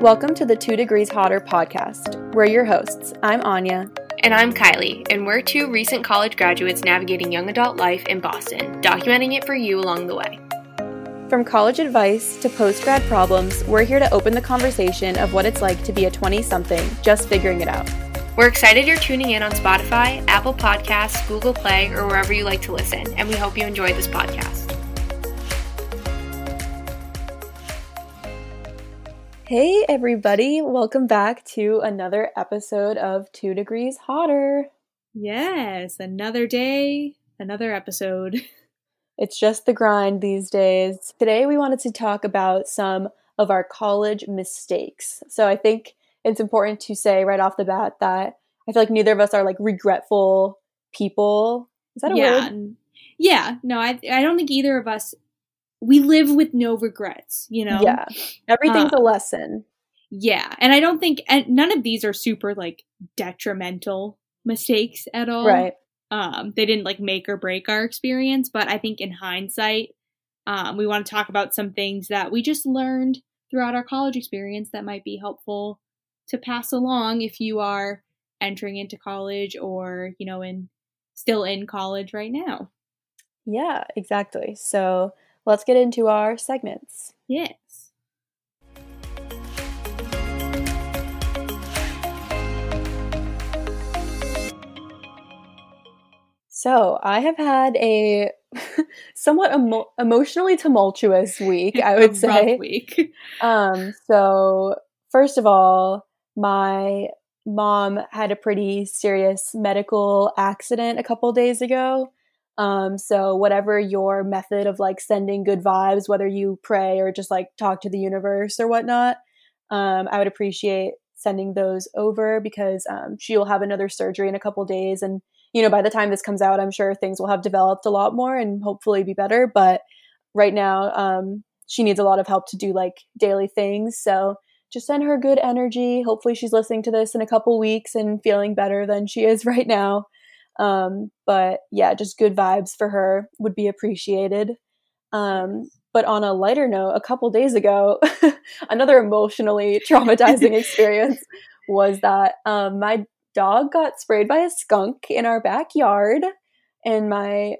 Welcome to the Two Degrees Hotter podcast. We're your hosts. I'm Anya. And I'm Kylie, and we're two recent college graduates navigating young adult life in Boston, documenting it for you along the way. From college advice to post grad problems, we're here to open the conversation of what it's like to be a 20 something just figuring it out. We're excited you're tuning in on Spotify, Apple Podcasts, Google Play, or wherever you like to listen, and we hope you enjoy this podcast. Hey, everybody, welcome back to another episode of Two Degrees Hotter. Yes, another day, another episode. It's just the grind these days. Today, we wanted to talk about some of our college mistakes. So, I think it's important to say right off the bat that I feel like neither of us are like regretful people. Is that a yeah. word? Yeah, no, I I don't think either of us we live with no regrets, you know? Yeah. Everything's Uh, a lesson. Yeah. And I don't think and none of these are super like detrimental mistakes at all. Right. Um they didn't like make or break our experience, but I think in hindsight um we want to talk about some things that we just learned throughout our college experience that might be helpful to pass along if you are entering into college or, you know, in still in college right now. Yeah, exactly. So, let's get into our segments. Yes. So, I have had a somewhat emo- emotionally tumultuous week, I would say. week. Um, so first of all, my mom had a pretty serious medical accident a couple days ago. Um, so whatever your method of like sending good vibes, whether you pray or just like talk to the universe or whatnot, um, I would appreciate sending those over because um, she'll have another surgery in a couple days and you know by the time this comes out i'm sure things will have developed a lot more and hopefully be better. But right now um, she needs a lot of help to do like daily things. So just send her good energy. Hopefully she's listening to this in a couple weeks and feeling better than she is right now um, but yeah just good vibes for her would be appreciated um, but on a lighter note a couple days ago another emotionally traumatizing experience was that um, my dog got sprayed by a skunk in our backyard and my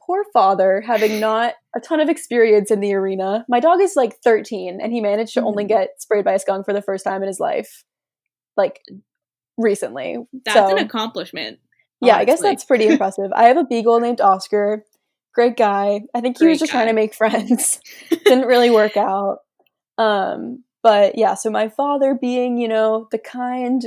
poor father having not a ton of experience in the arena my dog is like 13 and he managed to only Mhm. get sprayed by a skunk for the first time in his life like recently That's So- an accomplishment. Yeah i guess that's pretty impressive. I have a beagle named oscar. Great guy. I think he was Great just trying to make friends. Didn't really work out. Um but yeah so my father being you know the kind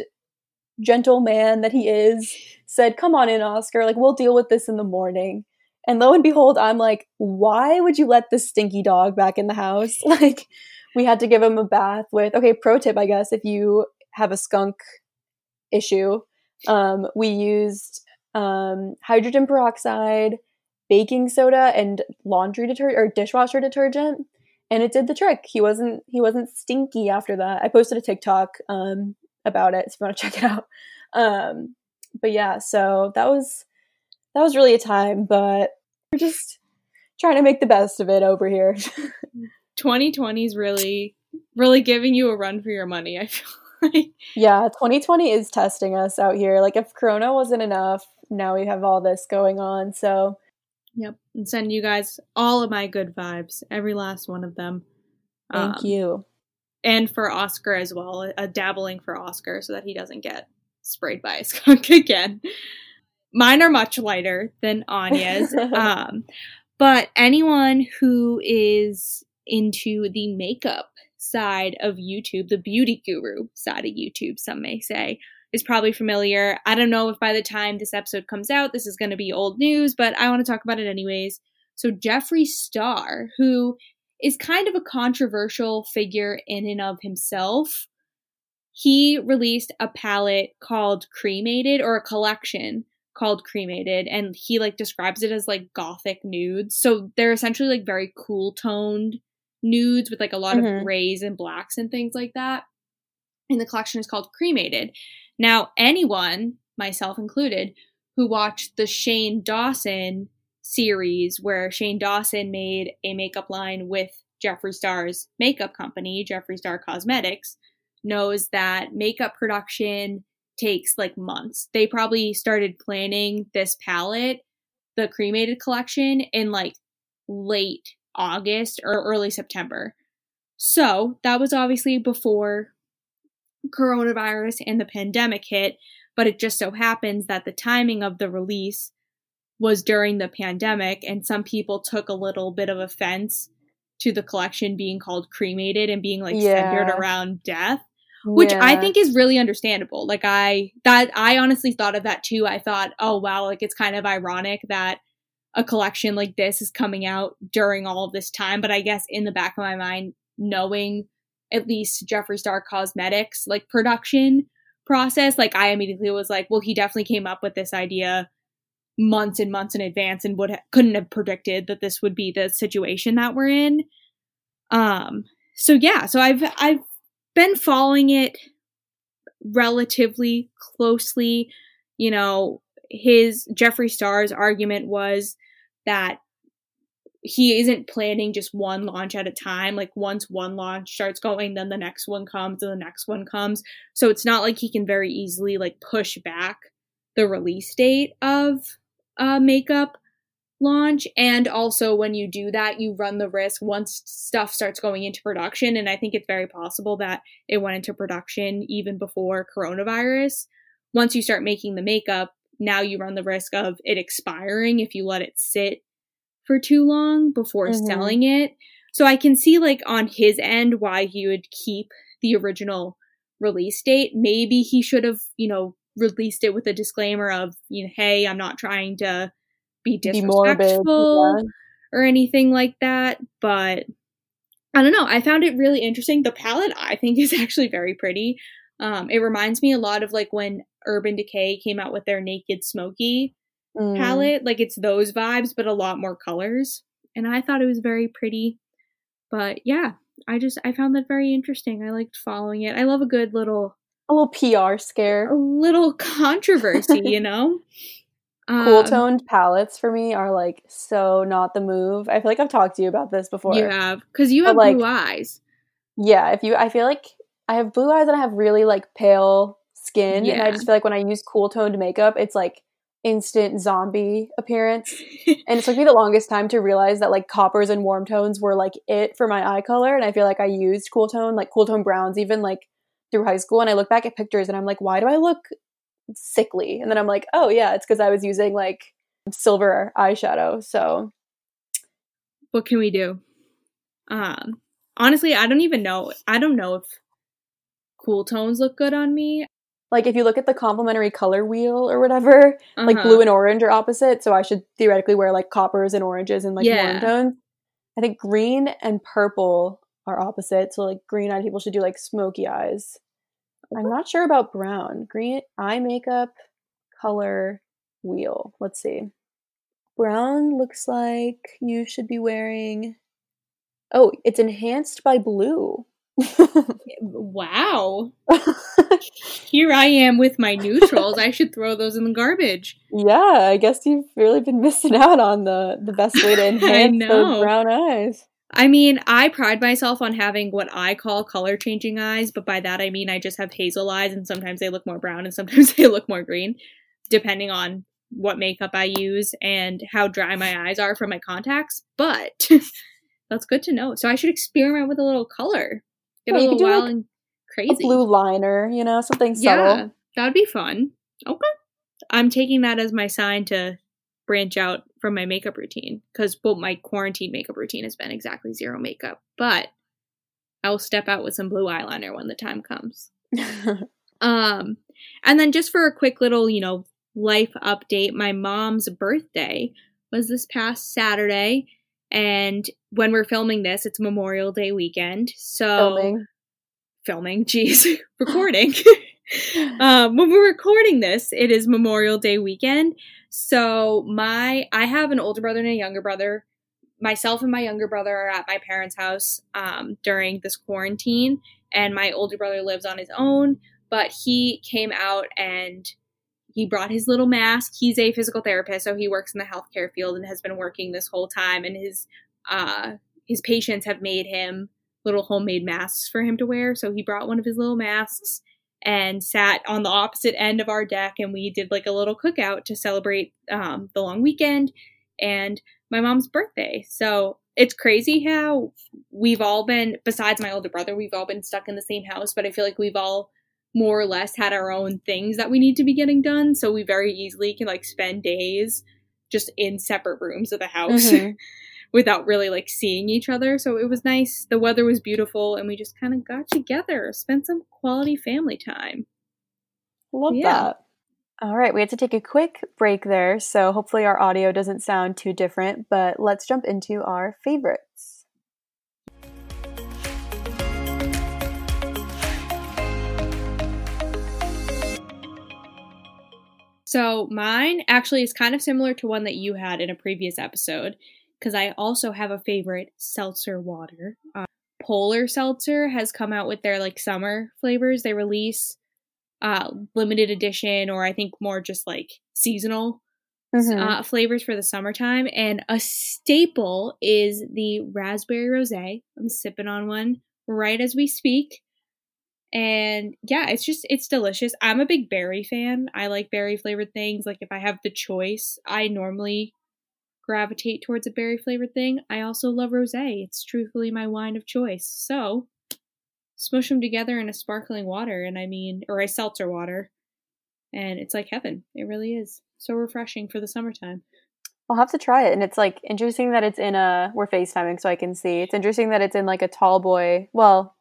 gentle man that he is said come on in oscar. Like we'll deal with this in the morning. And lo and behold i'm like why would you let this stinky dog back in the house? Like we had to give him a bath with okay pro tip i guess if you have a skunk issue um, we used um, hydrogen peroxide baking soda and laundry detergent or dishwasher detergent and it did the trick he wasn't he wasn't stinky after that i posted a tiktok um, about it so if you want to check it out um, but yeah so that was that was really a time but we're just trying to make the best of it over here 2020 is really, really giving you a run for your money. I feel. yeah 2020 is testing us out here like if corona wasn't enough now we have all this going on so Yep. And send you guys all of my good vibes, every last one of them. thank Um, you And for Oscar as well, a dabbling for Oscar so that he doesn't get sprayed by a skunk again. Mine are much lighter than Anya's. um, but anyone who is into the makeup side of YouTube, the beauty guru side of YouTube, some may say, is probably familiar. I don't know if by the time this episode comes out, this is going to be old news, but I want to talk about it anyways. So, Jeffree Star, who is kind of a controversial figure in and of himself, he released a palette called Cremated or a collection called Cremated and he like describes it as like gothic nudes. So they're essentially like very cool toned nudes with like a lot Mhm. of grays and blacks and things like that. And the collection is called Cremated. Now, anyone, myself included, who watched the Shane Dawson series where Shane Dawson made a makeup line with Jeffree Star's makeup company, Jeffree Star Cosmetics, knows that makeup production takes like months. They probably started planning this palette, the cremated collection, in like late August or early September. So that was obviously before coronavirus and the pandemic hit, but it just so happens that the timing of the release was during the pandemic, and some people took a little bit of offense to the collection being called cremated and being like Yeah. centered around death which I think is really understandable. Like I that I honestly thought of that too. I thought, oh wow, like it's kind of ironic that a collection like this is coming out during all of this time. But I guess in the back of my mind, knowing at least Jeffree Star Cosmetics like production process, like I immediately was like, well, he definitely came up with this idea months and months in advance and would ha- couldn't have predicted that this would be the situation that we're in. Um. So yeah. So I've I've been following it relatively closely. You know, his Jeffree Star's argument was that he isn't planning just one launch at a time. Like once one launch starts going, then the next one comes and the next one comes. So it's not like he can very easily like push back the release date of uh makeup launch and also when you do that you run the risk once stuff starts going into production and i think it's very possible that it went into production even before coronavirus once you start making the makeup now you run the risk of it expiring if you let it sit for too long before Mhm. selling it so i can see like on his end why he would keep the original release date maybe he should have you know released it with a disclaimer of you know hey i'm not trying to be Be morbid. disrespectful yeah. or anything like that. But I don't know. I found it really interesting. The palette I think is actually very pretty. Um, it reminds me a lot of like when Urban Decay came out with their Naked Smoky Mm. palette. Like it's those vibes, but a lot more colors. And I thought it was very pretty. But yeah, I just I found that very interesting. I liked following it. I love a good little A little PR scare. a little controversy, you know. Cool Um, toned palettes for me are like so not the move. I feel like I've talked to you about this before. You have because you But, have like, blue eyes. Yeah, if you, I feel like I have blue eyes and I have really like pale skin, and I just feel like when I use cool toned makeup, it's like instant zombie appearance. and it took me the longest time to realize that like coppers and warm tones were like it for my eye color, and I feel like I used cool tone, like cool tone browns, even like through high school. And I look back at pictures and I'm like, why do I look sickly? And then I'm like, oh yeah, it's because I was using like silver eyeshadow. So what can we do? Um, honestly, I don't even know. I don't know if cool tones look good on me. Like if you look at the complementary color wheel or whatever, like Uh-huh. blue and orange are opposite, so I should theoretically wear like coppers and oranges and like Yeah. warm tones. I think green and purple are opposite, so like green eyed people should do like smoky eyes. I'm not sure about brown. Green eye makeup color wheel. Let's see. Brown looks like you should be wearing Oh, it's enhanced by blue. Wow. Here I am with my neutrals. I should throw those in the garbage. Yeah, I guess you've really been missing out on the the best way to enhance those brown eyes. I mean, I pride myself on having what I call color changing eyes, but by that I mean I just have hazel eyes and sometimes they look more brown and sometimes they look more green, depending on what makeup I use and how dry my eyes are from my contacts. But that's good to know. So I should experiment with a little color. Get Yeah, a little wild like, and A crazy. blue liner, you know, something subtle. yeah, subtle. that'd be fun. Okay. I'm taking that as my sign to branch out from my makeup routine because well, my quarantine makeup routine has been exactly zero makeup, but I will step out with some blue eyeliner when the time comes. Um, and then just for a quick little, you know, life update, my mom's birthday was this past Saturday. And when we're filming this, it's Memorial Day weekend. So Filming. filming, geez, recording. um, when we're recording this, it is Memorial Day weekend. So my, I have an older brother and a younger brother. Myself and my younger brother are at my parents' house um, during this quarantine, and my older brother lives on his own. But he came out and he brought his little mask. He's a physical therapist, so he works in the healthcare field and has been working this whole time. And his uh, his patients have made him little homemade masks for him to wear. So he brought one of his little masks and sat on the opposite end of our deck and we did like a little cookout to celebrate um, the long weekend and my mom's birthday. So it's crazy how we've all been, besides my older brother, we've all been stuck in the same house, but I feel like we've all more or less had our own things that we need to be getting done. So we very easily can like spend days just in separate rooms of the house mm-hmm. without really like seeing each other. So it was nice. The weather was beautiful and we just kind of got together, spent some quality family time. Love yeah. that. All right, we had to take a quick break there, so hopefully our audio doesn't sound too different, but let's jump into our favorites. So, mine actually is kind of similar to one that you had in a previous episode, because I also have a favorite seltzer water. Uh, Polar Seltzer has come out with their like summer flavors. They release uh, limited edition or I think more just like seasonal mm-hmm. uh, flavors for the summertime. And a staple is the raspberry rose. I'm sipping on one right as we speak. And yeah, it's just, it's delicious. I'm a big berry fan. I like berry flavored things. Like if I have the choice, I normally gravitate towards a berry flavored thing. I also love rose. It's truthfully my wine of choice. So smush them together in a sparkling water, and I mean, or a seltzer water, and it's like heaven. It really is so refreshing for the summertime. I'll have to try it, and it's like interesting that it's in a. We're FaceTiming, so I can see. It's interesting that it's in like a tall boy. Well,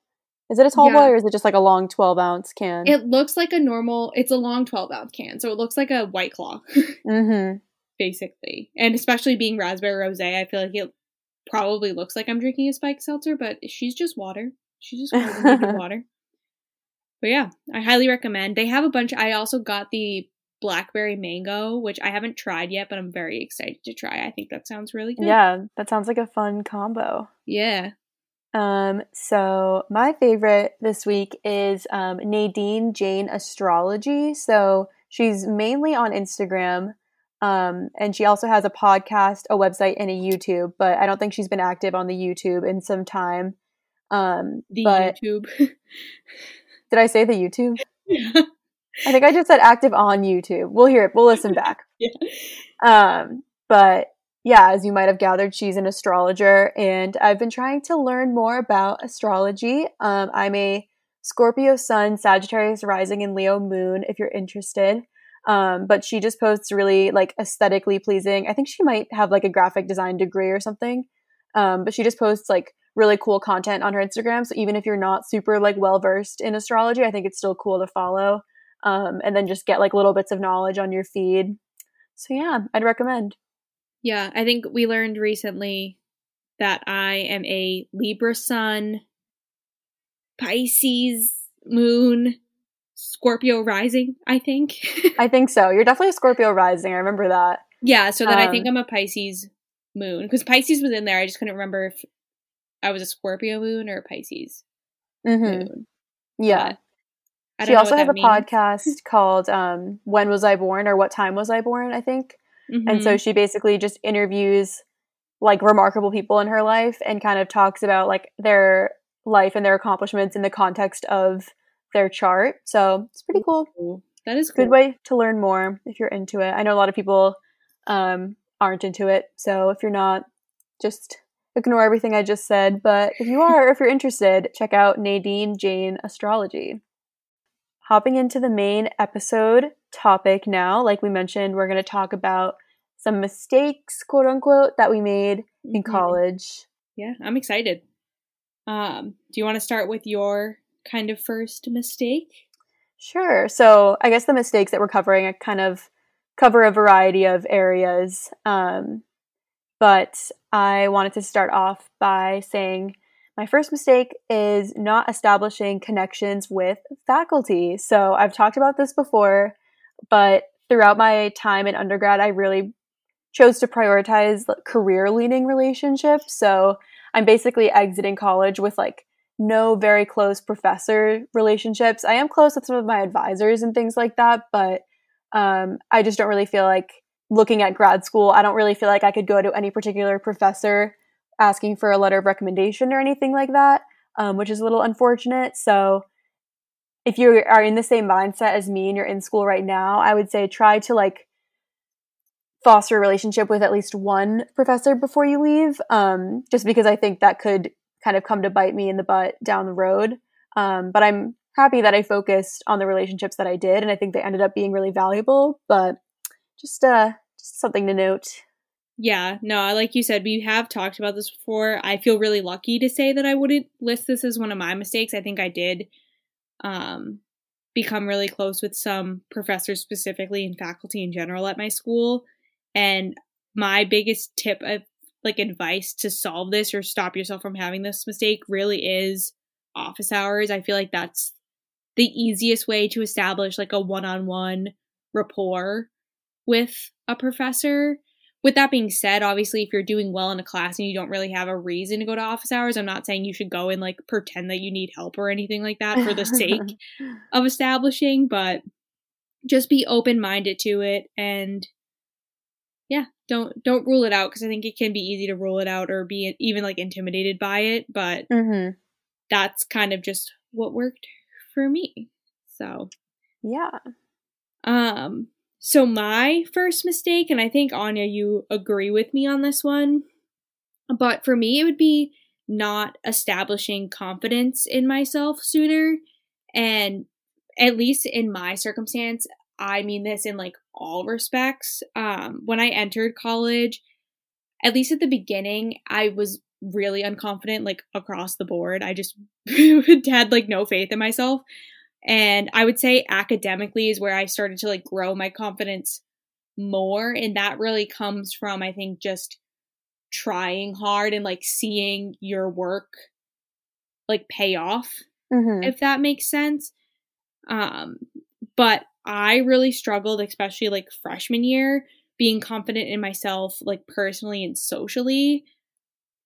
is it a tall yeah. boy or is it just like a long twelve ounce can? It looks like a normal. It's a long twelve ounce can, so it looks like a white claw. mm-hmm. Basically, and especially being raspberry rose, I feel like it probably looks like I'm drinking a spike seltzer, but she's just water. She's just carbonated water. But yeah, I highly recommend. They have a bunch. I also got the blackberry mango, which I haven't tried yet, but I'm very excited to try. I think that sounds really good. Yeah, that sounds like a fun combo. Yeah. Um, so my favorite this week is um, Nadine Jane Astrology. So she's mainly on Instagram. Um, and she also has a podcast, a website, and a YouTube, but I don't think she's been active on the YouTube in some time. Um, the but, YouTube. did I say the YouTube? Yeah. I think I just said active on YouTube. We'll hear it. We'll listen back. yeah. Um, but yeah, as you might have gathered, she's an astrologer, and I've been trying to learn more about astrology. Um, I'm a Scorpio Sun, Sagittarius Rising, and Leo Moon. If you're interested, um, but she just posts really like aesthetically pleasing. I think she might have like a graphic design degree or something. Um, but she just posts like really cool content on her Instagram. So even if you're not super like well versed in astrology, I think it's still cool to follow. Um, and then just get like little bits of knowledge on your feed. So yeah, I'd recommend. Yeah, I think we learned recently that I am a Libra sun, Pisces moon, Scorpio rising, I think. I think so. You're definitely a Scorpio rising. I remember that. Yeah, so then um, I think um, I'm a Pisces moon because Pisces was in there. I just couldn't remember if I was a Scorpio moon or a Pisces mm-hmm. moon. Yeah. She also has a means. podcast called um, "When Was I Born" or "What Time Was I Born?" I think, mm-hmm. and so mm-hmm. she basically just interviews like remarkable people in her life and kind of talks about like their life and their accomplishments in the context of their chart. So it's pretty cool. That is cool. good way to learn more if you're into it. I know a lot of people um, aren't into it, so if you're not, just ignore everything I just said, but if you are, if you're interested, check out Nadine Jane Astrology. Hopping into the main episode topic now, like we mentioned, we're going to talk about some mistakes, quote unquote, that we made in mm-hmm. college. Yeah, I'm excited. Um, do you want to start with your kind of first mistake? Sure. So, I guess the mistakes that we're covering I kind of cover a variety of areas. Um, but I wanted to start off by saying my first mistake is not establishing connections with faculty. So I've talked about this before, but throughout my time in undergrad, I really chose to prioritize career leaning relationships. So I'm basically exiting college with like no very close professor relationships. I am close with some of my advisors and things like that, but um, I just don't really feel like looking at grad school, I don't really feel like I could go to any particular professor asking for a letter of recommendation or anything like that. um, which is a little unfortunate. So if you are in the same mindset as me and you're in school right now, I would say try to like foster a relationship with at least one professor before you leave, um, just because I think that could kind of come to bite me in the butt down the road. Um, but I'm happy that I focused on the relationships that I did, and I think they ended up being really valuable. But just uh, just something to note. Yeah, no, like you said, we have talked about this before. I feel really lucky to say that I wouldn't list this as one of my mistakes. I think I did um, become really close with some professors, specifically and faculty in general at my school. And my biggest tip of like advice to solve this or stop yourself from having this mistake really is office hours. I feel like that's the easiest way to establish like a one-on-one rapport with a professor. With that being said, obviously, if you're doing well in a class and you don't really have a reason to go to office hours, I'm not saying you should go and like pretend that you need help or anything like that for the sake of establishing, but just be open minded to it and yeah, don't don't rule it out because I think it can be easy to rule it out or be even like intimidated by it, but mm-hmm. that's kind of just what worked for me. So, yeah. Um so my first mistake, and I think Anya, you agree with me on this one, but for me, it would be not establishing confidence in myself sooner. And at least in my circumstance, I mean this in like all respects. Um, when I entered college, at least at the beginning, I was really unconfident, like across the board. I just had like no faith in myself. And I would say academically is where I started to like grow my confidence more. And that really comes from, I think, just trying hard and like seeing your work like pay off, mm-hmm. if that makes sense. Um, but I really struggled, especially like freshman year, being confident in myself, like personally and socially.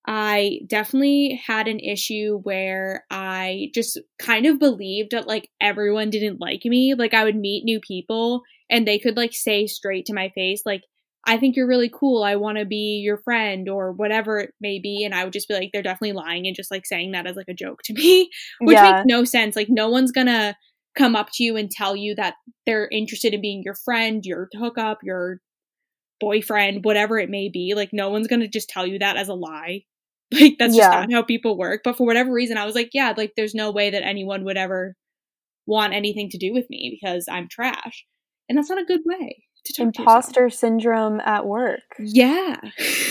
I definitely had an issue where I just kind of believed that like everyone didn't like me. Like I would meet new people and they could like say straight to my face, like, I think you're really cool. I want to be your friend or whatever it may be. And I would just be like, they're definitely lying and just like saying that as like a joke to me, which yeah. makes no sense. Like, no one's gonna come up to you and tell you that they're interested in being your friend, your hookup, your boyfriend, whatever it may be. Like, no one's gonna just tell you that as a lie. Like that's yeah. just not how people work. But for whatever reason, I was like, yeah, like there's no way that anyone would ever want anything to do with me because I'm trash. And that's not a good way to talk Imposter to syndrome at work. Yeah.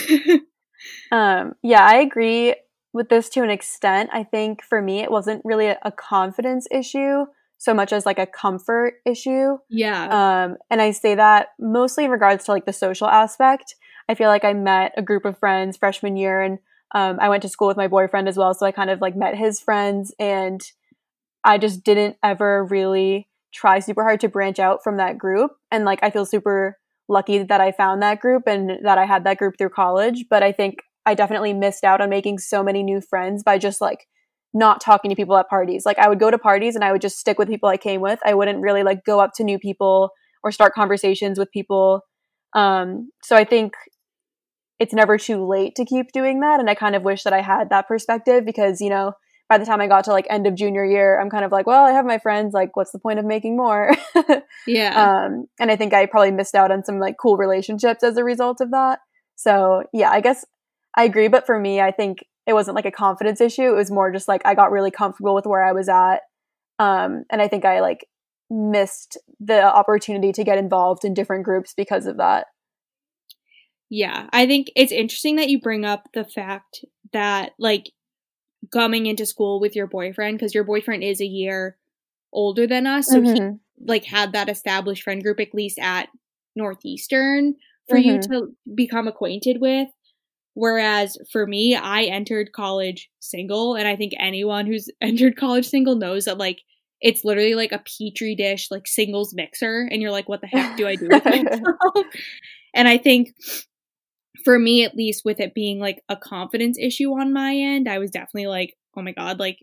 um, yeah, I agree with this to an extent. I think for me it wasn't really a, a confidence issue so much as like a comfort issue. Yeah. Um, and I say that mostly in regards to like the social aspect. I feel like I met a group of friends freshman year and um, I went to school with my boyfriend as well, so I kind of like met his friends, and I just didn't ever really try super hard to branch out from that group. And like, I feel super lucky that I found that group and that I had that group through college. But I think I definitely missed out on making so many new friends by just like not talking to people at parties. Like, I would go to parties and I would just stick with people I came with. I wouldn't really like go up to new people or start conversations with people. Um, so I think it's never too late to keep doing that. And I kind of wish that I had that perspective because, you know, by the time I got to like end of junior year, I'm kind of like, well, I have my friends. Like, what's the point of making more? yeah. Um, and I think I probably missed out on some like cool relationships as a result of that. So yeah, I guess I agree. But for me, I think it wasn't like a confidence issue. It was more just like I got really comfortable with where I was at. Um, and I think I like missed the opportunity to get involved in different groups because of that. Yeah, I think it's interesting that you bring up the fact that like coming into school with your boyfriend because your boyfriend is a year older than us, so mm-hmm. he like had that established friend group at least at Northeastern for mm-hmm. you to become acquainted with. Whereas for me, I entered college single, and I think anyone who's entered college single knows that like it's literally like a petri dish, like singles mixer, and you're like, what the heck do I do with myself? and I think for me at least with it being like a confidence issue on my end i was definitely like oh my god like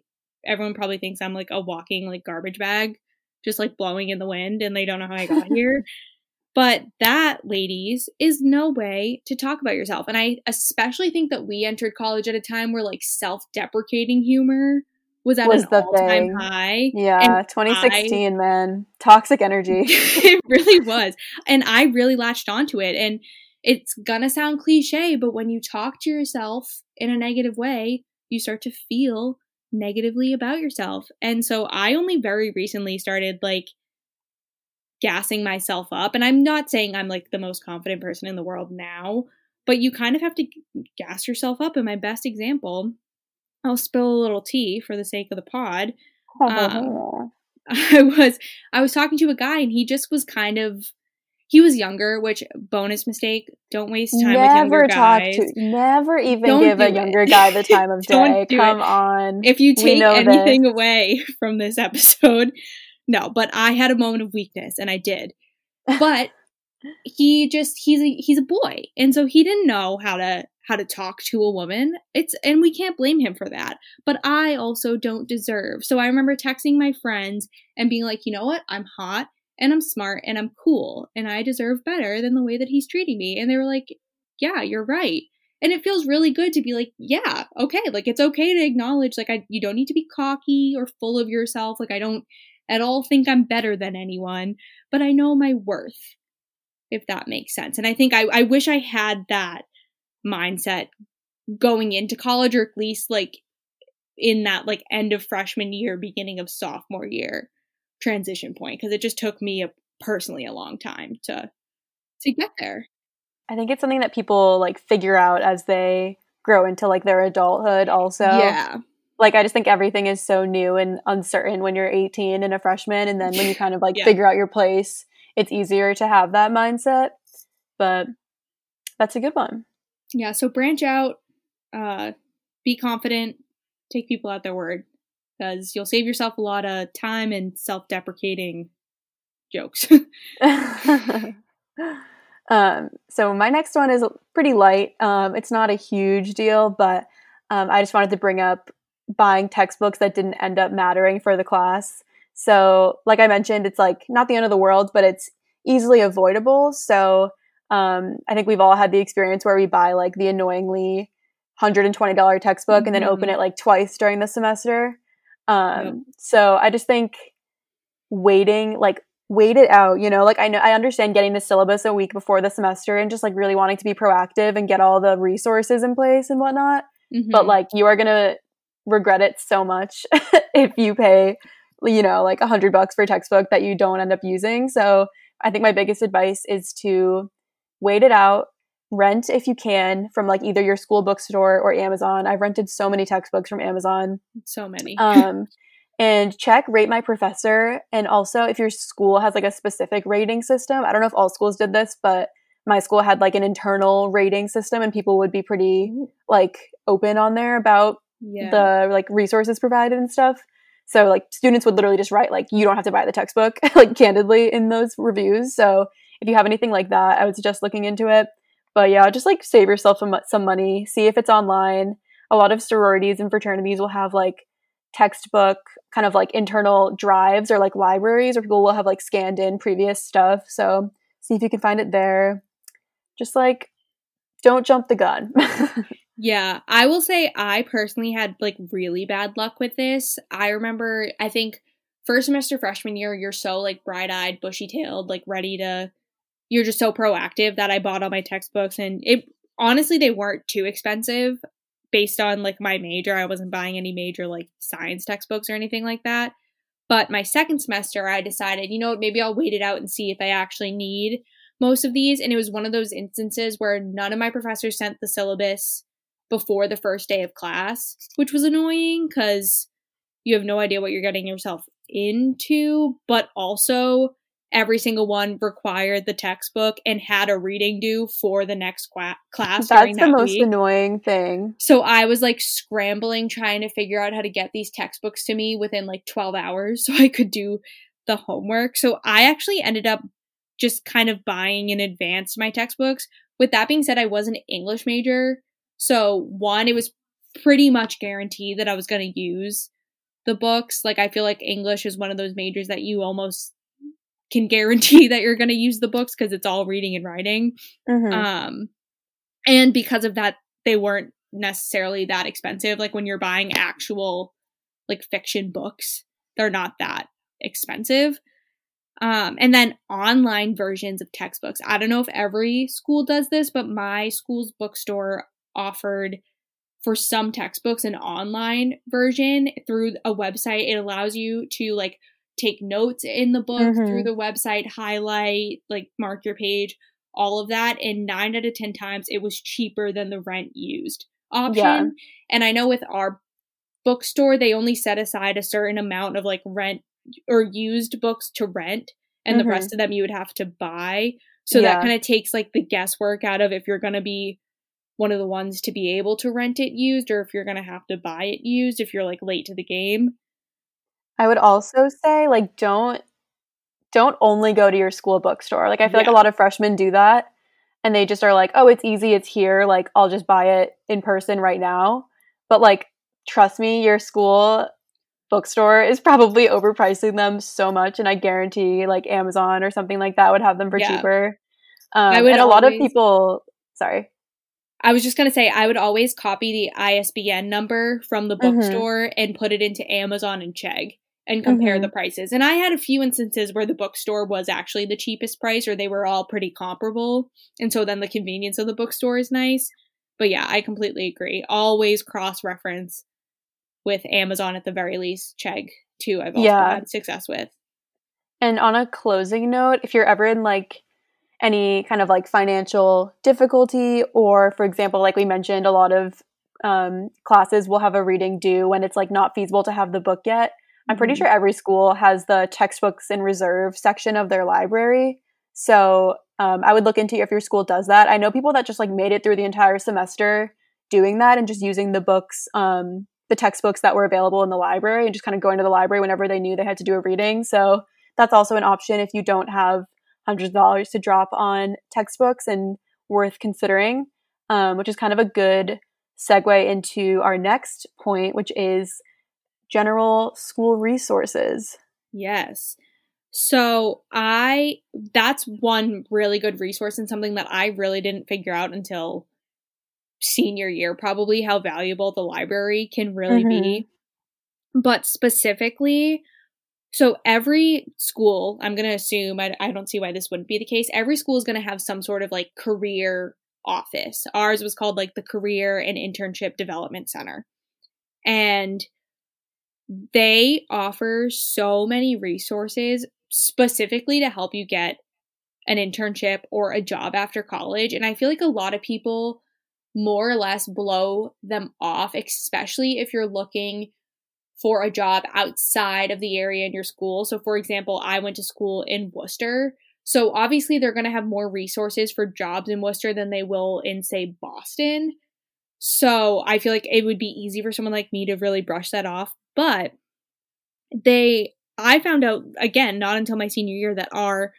everyone probably thinks i'm like a walking like garbage bag just like blowing in the wind and they don't know how i got here but that ladies is no way to talk about yourself and i especially think that we entered college at a time where like self-deprecating humor was at Was an the all-time thing. high. Yeah, And 2016, man. Toxic energy. it really was. And I really latched onto it. And it's gonna sound cliche, but when you talk to yourself in a negative way, you start to feel negatively about yourself. And so I only very recently started like gassing myself up. And I'm not saying I'm like the most confident person in the world now, but you kind of have to gas yourself up. And my best example, I'll spill a little tea for the sake of the pod. Um, I was I was talking to a guy and he just was kind of he was younger, which bonus mistake, don't waste time with younger never talk guys. to, never even Don't give a it. younger guy the time of day. Come it. on. If you take anything this. away from this episode, no, but I had a moment of weakness and I did. But he just he's a he's a boy. And so he didn't know how to how to talk to a woman. It's and we can't blame him for that. But I also don't deserve. So I remember texting my friends and being like, "You know what? I'm hot and I'm smart and I'm cool and I deserve better than the way that he's treating me." And they were like, "Yeah, you're right." And it feels really good to be like, "Yeah, okay, like it's okay to acknowledge like I you don't need to be cocky or full of yourself. Like I don't at all think I'm better than anyone, but I know my worth." If that makes sense. And I think I, I wish I had that mindset going into college or at least like in that like end of freshman year beginning of sophomore year transition point because it just took me a personally a long time to to get there I think it's something that people like figure out as they grow into like their adulthood also. yeah Like I just think everything is so new and uncertain when you're 18 and a freshman and then when you kind of like Yeah. figure out your place, it's easier to have that mindset. But that's a good one. yeah so branch out uh be confident take people at their word because you'll save yourself a lot of time and self-deprecating jokes um, so my next one is pretty light. Um, it's not a huge deal, but um, I just wanted to bring up buying textbooks that didn't end up mattering for the class. So, like I mentioned, it's like not the end of the world, but it's easily avoidable. So, um, I think we've all had the experience where we buy like the annoyingly $120 textbook and then open Mhm. it like twice during the semester. Um, Yep. So, I just think waiting, like, wait it out, you know, like I know I understand getting the syllabus a week before the semester and just like really wanting to be proactive and get all the resources in place and whatnot but Mhm. like you are gonna regret it so much if you pay you know like a hundred bucks for a textbook that you don't end up using so i think my biggest advice is to wait it out rent if you can from like either your school bookstore or amazon. I've rented so many textbooks from amazon. So many. Um, and check rate my professor. And also if your school has like a specific rating system i don't know if all schools did this but my school had like an internal rating system and people would be pretty like open on there about yeah. the like resources provided and stuff. So like students would literally just write like you don't have to buy the textbook like candidly in those reviews. So if you have anything like that i would suggest looking into it but yeah just like save yourself some, some money see if it's online. A lot of sororities and fraternities will have like textbook kind of like internal drives or like libraries where people will have like scanned in previous stuff. So see if you can find it there. Just like don't jump the gun. Yeah, I will say I personally had like really bad luck with this. I remember, I think first semester freshman year, you're so like bright eyed, bushy tailed, like ready to, you're just so proactive that I bought all my textbooks and it honestly, they weren't too expensive based on like my major. I wasn't buying any major like science textbooks or anything like that. But my second semester, I decided, you know, maybe I'll wait it out and see if I actually need most of these. And it was one of those instances where none of my professors sent the syllabus before the first day of class, which was annoying because you have no idea what you're getting yourself into. But also, every single one required the textbook and had a reading due for the next class. during that's the that most week. annoying thing So I was like scrambling trying to figure out how to get these textbooks to me within like 12 hours so I could do the homework. So I actually ended up just kind of buying in advance my textbooks. With that being said, I was an English major. So one, it was pretty much guaranteed that I was going to use the books. Like I feel like English is one of those majors that you almost can guarantee that you're going to use the books because it's all reading and writing. Mhm. Um, and because of that, they weren't necessarily that expensive. Like when you're buying actual like fiction books. They're not that expensive. Um, and then online versions of textbooks. I don't know if every school does this, but my school's bookstore offered for some textbooks an online version through a website. It allows you to like take notes in the book mm-hmm. through the website, highlight, like mark your page, all of that. And nine out of 10 times it was cheaper than the rent used option. Yeah. And I know with our bookstore, they only set aside a certain amount of like rent or used books to rent, and mm-hmm. the rest of them you would have to buy. So yeah. that kind of takes like the guesswork out of if you're going to be one of the ones to be able to rent it used or if you're going to have to buy it used if you're like late to the game. I would also say like don't don't only go to your school bookstore. Like I feel yeah. like a lot of freshmen do that and they just are like, "Oh, it's easy, it's here, like I'll just buy it in person right now." But like trust me, your school bookstore is probably overpricing them so much and I guarantee like Amazon or something like that would have them for yeah. cheaper. Um, I would and a always- lot of people sorry I was just going to say, I would always copy the ISBN number from the mm-hmm. bookstore mm-hmm. and put it into Amazon and Chegg and compare mm-hmm. the prices. And I had a few instances where the bookstore was actually the cheapest price or they were all pretty comparable. And so then the convenience of the bookstore is nice. But yeah, I completely agree. Always cross reference with Amazon at the very least. Chegg too, I've also yeah. had success with. And on a closing note, if you're ever in like any kind of like financial difficulty, or for example, like we mentioned, a lot of um, classes will have a reading due when it's like not feasible to have the book yet. I'm pretty mm-hmm. sure every school has the textbooks in reserve section of their library. So um, I would look into if your school does that. I know people that just like made it through the entire semester doing that and just using the books, um, the textbooks that were available in the library and just kind of going to the library whenever they knew they had to do a reading. So that's also an option if you don't have hundreds of dollars to drop on textbooks and worth considering, um, which is kind of a good segue into our next point, which is general school resources. Yes. So I that's one really good resource and something that I really didn't figure out until senior year probably how valuable the library can really mm-hmm. be. But specifically so every school, I'm going to assume, I, I don't see why this wouldn't be the case. Every school is going to have some sort of like career office. Ours was called like the Career and Internship Development Center. And they offer so many resources specifically to help you get an internship or a job after college. And I feel like a lot of people more or less blow them off, especially if you're looking for a job outside of the area in your school. So, for example, I went to school in Worcester. So, obviously, they're going to have more resources for jobs in Worcester than they will in, say, Boston. So, I feel like it would be easy for someone like me to really brush that off. But they, I found out, again, not until my senior year, that our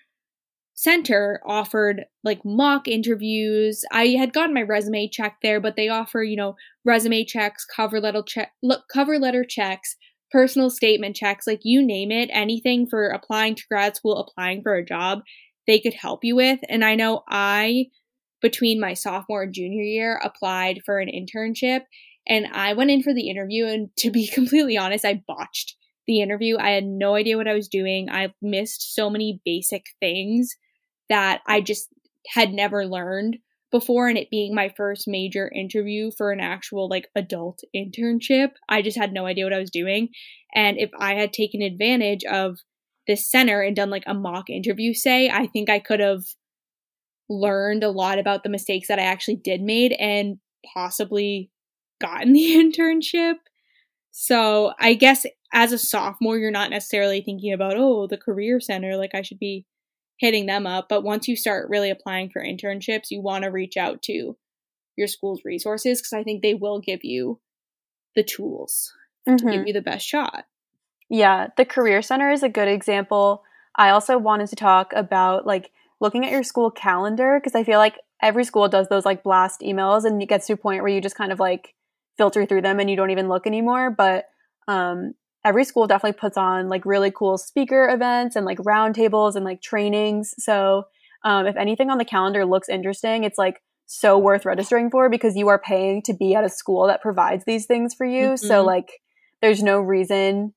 center offered like mock interviews. I had gotten my resume checked there, but they offer, you know, resume checks, cover letter check, cover letter checks, personal statement checks, like you name it, anything for applying to grad school, applying for a job, they could help you with. And I know I between my sophomore and junior year applied for an internship and I went in for the interview and to be completely honest, I botched the interview. I had no idea what I was doing. I missed so many basic things that I just had never learned before and it being my first major interview for an actual like adult internship i just had no idea what i was doing and if i had taken advantage of this center and done like a mock interview say i think i could have learned a lot about the mistakes that i actually did made and possibly gotten the internship so i guess as a sophomore you're not necessarily thinking about oh the career center like i should be hitting them up. But once you start really applying for internships, you want to reach out to your school's resources because I think they will give you the tools mm-hmm. to give mm-hmm. you the best shot. Yeah, the Career Center is a good example. I also wanted to talk about like looking at your school calendar because I feel like every school does those like blast emails and it gets to a point where you just kind of like filter through them and you don't even look anymore. But um, every school definitely puts on like really cool speaker events and like roundtables and like trainings. So um, if anything on the calendar looks interesting, it's like so worth registering for because you are paying to be at a school that provides these things for you. Mm-hmm. So like there's no reason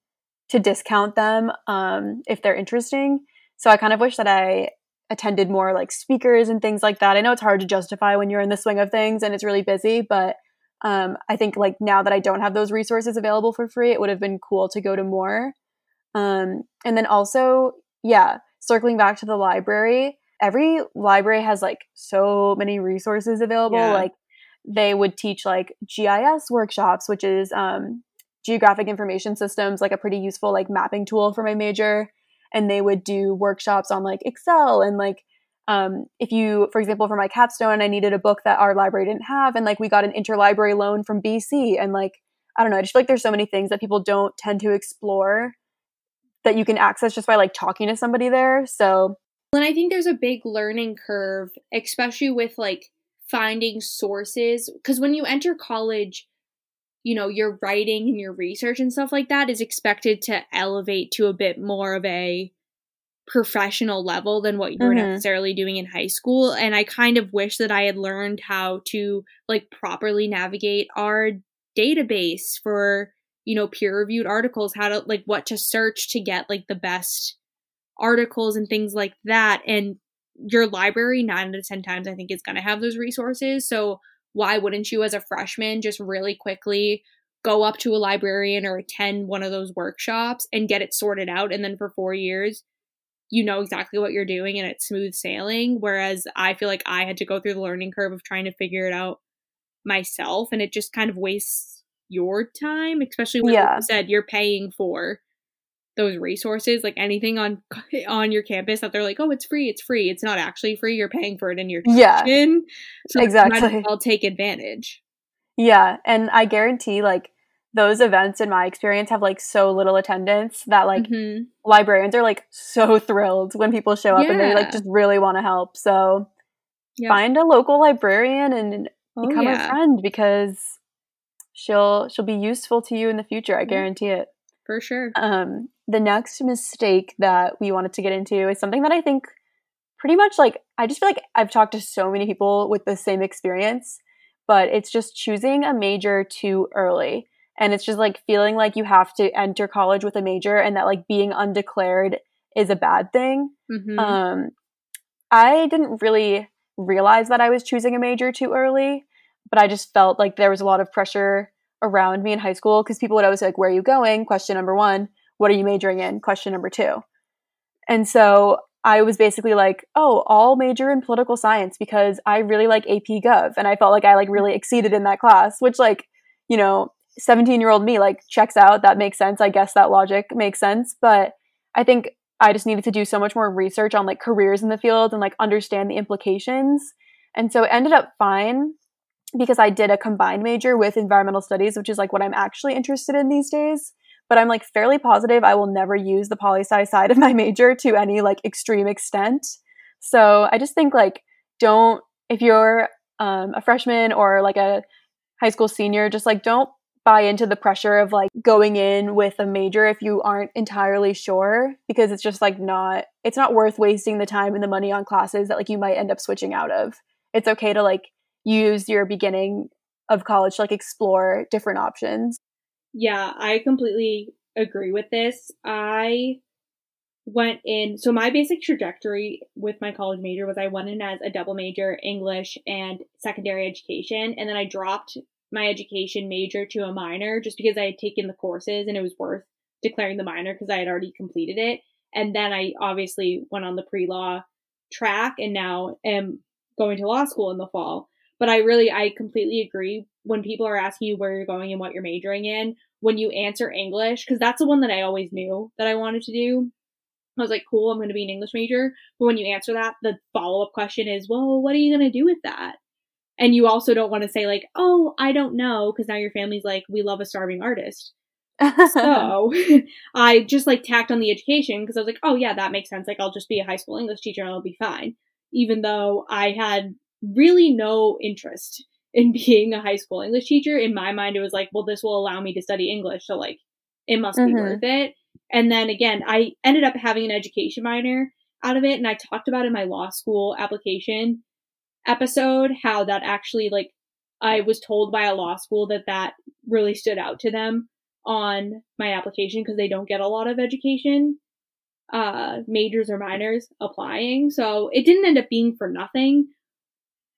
to discount them um, if they're interesting. So I kind of wish that I attended more like speakers and things like that. I know it's hard to justify when you're in the swing of things and it's really busy, but um, I think like now that I don't have those resources available for free, it would have been cool to go to more. Um, and then also, yeah, circling back to the library, every library has like so many resources available. Yeah. Like they would teach like GIS workshops, which is um, geographic information systems, like a pretty useful like mapping tool for my major. And they would do workshops on like Excel and like um, if you, for example, for my capstone, I needed a book that our library didn't have, and like we got an interlibrary loan from BC, and like I don't know, I just feel like there's so many things that people don't tend to explore that you can access just by like talking to somebody there. So, and I think there's a big learning curve, especially with like finding sources, because when you enter college, you know, your writing and your research and stuff like that is expected to elevate to a bit more of a professional level than what you were mm-hmm. necessarily doing in high school and i kind of wish that i had learned how to like properly navigate our database for you know peer reviewed articles how to like what to search to get like the best articles and things like that and your library nine out of ten times i think is going to have those resources so why wouldn't you as a freshman just really quickly go up to a librarian or attend one of those workshops and get it sorted out and then for four years you know exactly what you're doing and it's smooth sailing. Whereas I feel like I had to go through the learning curve of trying to figure it out myself and it just kind of wastes your time, especially when yeah. like you said you're paying for those resources like anything on on your campus that they're like oh it's free it's free it's not actually free you're paying for it in your tuition yeah so exactly i'll take advantage yeah and i guarantee like those events in my experience have like so little attendance that like mm-hmm. librarians are like so thrilled when people show up yeah. and they like just really want to help. So yep. find a local librarian and oh, become yeah. a friend because she'll she'll be useful to you in the future. I guarantee it. For sure. Um the next mistake that we wanted to get into is something that I think pretty much like I just feel like I've talked to so many people with the same experience, but it's just choosing a major too early and it's just like feeling like you have to enter college with a major and that like being undeclared is a bad thing mm-hmm. um i didn't really realize that i was choosing a major too early but i just felt like there was a lot of pressure around me in high school because people would always say like where are you going question number one what are you majoring in question number two and so I was basically like, oh, all major in political science because I really like AP Gov. And I felt like I like really exceeded in that class, which like, you know, 17 year old me like checks out that makes sense i guess that logic makes sense but i think i just needed to do so much more research on like careers in the field and like understand the implications and so it ended up fine because i did a combined major with environmental studies which is like what i'm actually interested in these days but i'm like fairly positive i will never use the poli sci side of my major to any like extreme extent so i just think like don't if you're um, a freshman or like a high school senior just like don't buy into the pressure of like going in with a major if you aren't entirely sure because it's just like not it's not worth wasting the time and the money on classes that like you might end up switching out of. It's okay to like use your beginning of college to like explore different options. Yeah, I completely agree with this. I went in so my basic trajectory with my college major was I went in as a double major English and secondary education and then I dropped my education major to a minor just because I had taken the courses and it was worth declaring the minor because I had already completed it. And then I obviously went on the pre law track and now am going to law school in the fall. But I really, I completely agree when people are asking you where you're going and what you're majoring in, when you answer English, because that's the one that I always knew that I wanted to do. I was like, cool, I'm going to be an English major. But when you answer that, the follow up question is, well, what are you going to do with that? And you also don't want to say like, "Oh, I don't know," because now your family's like, "We love a starving artist." so I just like tacked on the education because I was like, "Oh yeah, that makes sense. Like I'll just be a high school English teacher and I'll be fine." Even though I had really no interest in being a high school English teacher, in my mind it was like, "Well, this will allow me to study English, so like it must mm-hmm. be worth it." And then again, I ended up having an education minor out of it, and I talked about in my law school application episode how that actually like I was told by a law school that that really stood out to them on my application because they don't get a lot of education uh majors or minors applying. So it didn't end up being for nothing.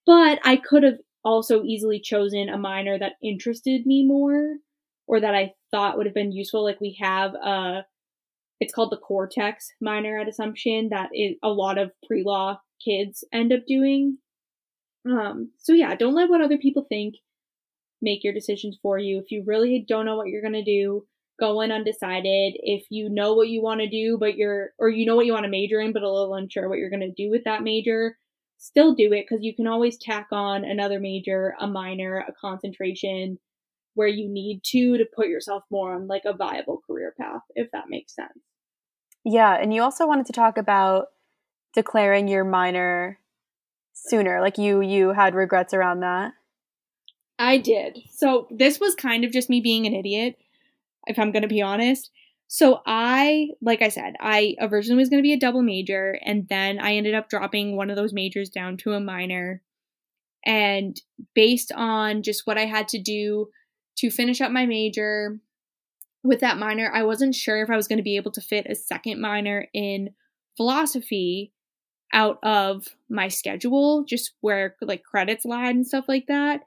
But I could have also easily chosen a minor that interested me more or that I thought would have been useful. Like we have a it's called the Cortex minor at Assumption that is a lot of pre-law kids end up doing. Um, so yeah, don't let what other people think make your decisions for you. If you really don't know what you're gonna do, go in undecided. If you know what you want to do, but you're or you know what you want to major in, but a little unsure what you're gonna do with that major, still do it because you can always tack on another major, a minor, a concentration where you need to to put yourself more on like a viable career path, if that makes sense. Yeah, and you also wanted to talk about declaring your minor sooner. Like you you had regrets around that. I did. So this was kind of just me being an idiot, if I'm going to be honest. So I, like I said, I originally was going to be a double major, and then I ended up dropping one of those majors down to a minor. And based on just what I had to do to finish up my major with that minor, I wasn't sure if I was going to be able to fit a second minor in philosophy out of my schedule, just where like credits lied and stuff like that.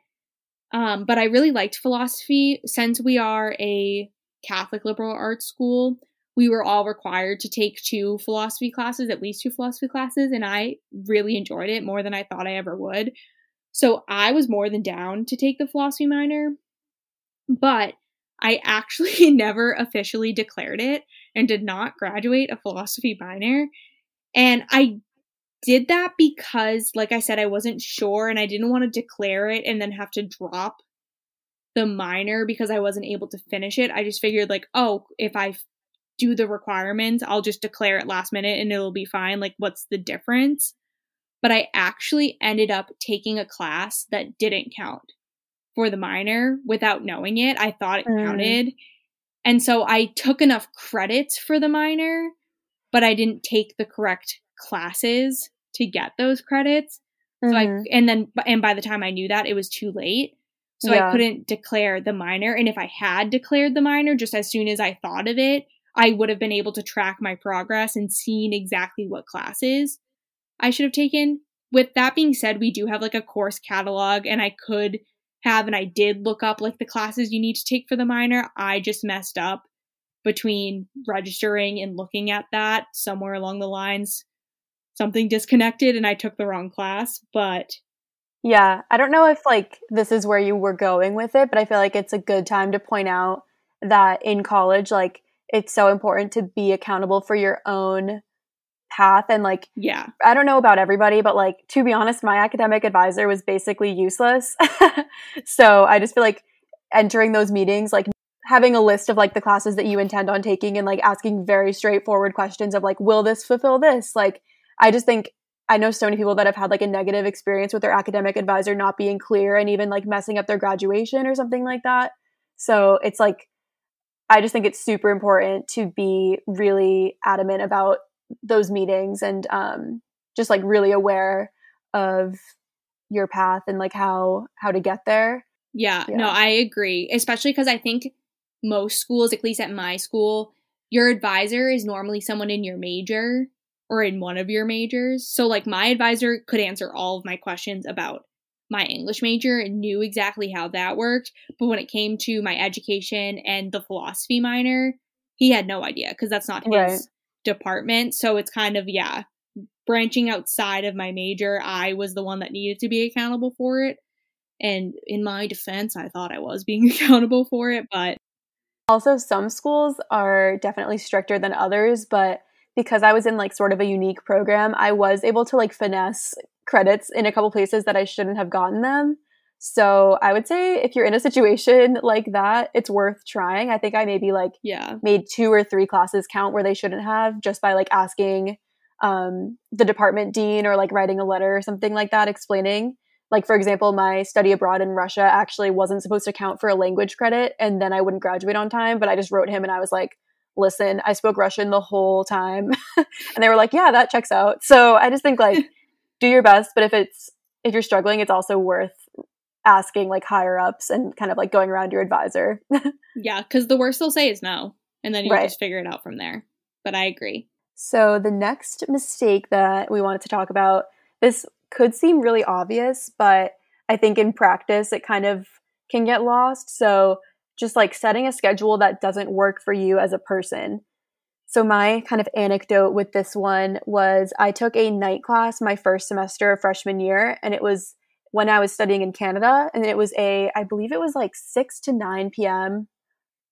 Um, but I really liked philosophy since we are a Catholic liberal arts school. We were all required to take two philosophy classes, at least two philosophy classes, and I really enjoyed it more than I thought I ever would. So I was more than down to take the philosophy minor, but I actually never officially declared it and did not graduate a philosophy minor. And I did that because, like I said, I wasn't sure and I didn't want to declare it and then have to drop the minor because I wasn't able to finish it. I just figured, like, oh, if I do the requirements, I'll just declare it last minute and it'll be fine. Like, what's the difference? But I actually ended up taking a class that didn't count for the minor without knowing it. I thought it mm. counted. And so I took enough credits for the minor, but I didn't take the correct classes to get those credits. Mm-hmm. So I mm-hmm. and then and by the time I knew that it was too late. So yeah. I couldn't declare the minor and if I had declared the minor just as soon as I thought of it, I would have been able to track my progress and seen exactly what classes I should have taken. With that being said, we do have like a course catalog and I could have and I did look up like the classes you need to take for the minor. I just messed up between registering and looking at that somewhere along the lines something disconnected and I took the wrong class, but yeah, I don't know if like this is where you were going with it, but I feel like it's a good time to point out that in college like it's so important to be accountable for your own path and like yeah. I don't know about everybody but like to be honest my academic advisor was basically useless. So i just feel like entering those meetings like having a list of like the classes that you intend on taking and like asking very straightforward questions of like will this fulfill this? Like I just think I know so many people that have had like a negative experience with their academic advisor not being clear and even like messing up their graduation or something like that. So it's like, I just think it's super important to be really adamant about those meetings and um, just like really aware of your path and like how how to get there. Yeah, yeah. no, I agree. Especially because I think most schools, at least at my school, your advisor is normally someone in your major or in one of your majors. So, like, my advisor could answer all of my questions about my English major and knew exactly how that worked. But when it came to my education and the philosophy minor, he had no idea because that's not his right. department. So, it's kind of, yeah, branching outside of my major, I was the one that needed to be accountable for it. And in my defense, I thought I was being accountable for it, but. Also, some schools are definitely stricter than others, but because I was in like sort of a unique program, I was able to like finesse credits in a couple places that I shouldn't have gotten them. So I would say if you're in a situation like that, it's worth trying. I think I maybe like yeah made two or three classes count where they shouldn't have just by like asking um, the department dean or like writing a letter or something like that explaining. Like for example, my study abroad in Russia actually wasn't supposed to count for a language credit, and then I wouldn't graduate on time. But I just wrote him and I was like, listen, I spoke Russian the whole time. and they were like, yeah, that checks out. So I just think like do your best, but if it's if you're struggling, it's also worth asking like higher ups and kind of like going around your advisor. yeah, because the worst they'll say is no, and then you right. just figure it out from there. But I agree. So the next mistake that we wanted to talk about, this could seem really obvious, but I think in practice it kind of can get lost. So just like setting a schedule that doesn't work for you as a person. So, my kind of anecdote with this one was I took a night class my first semester of freshman year, and it was when I was studying in Canada. And it was a, I believe it was like 6 to 9 p.m.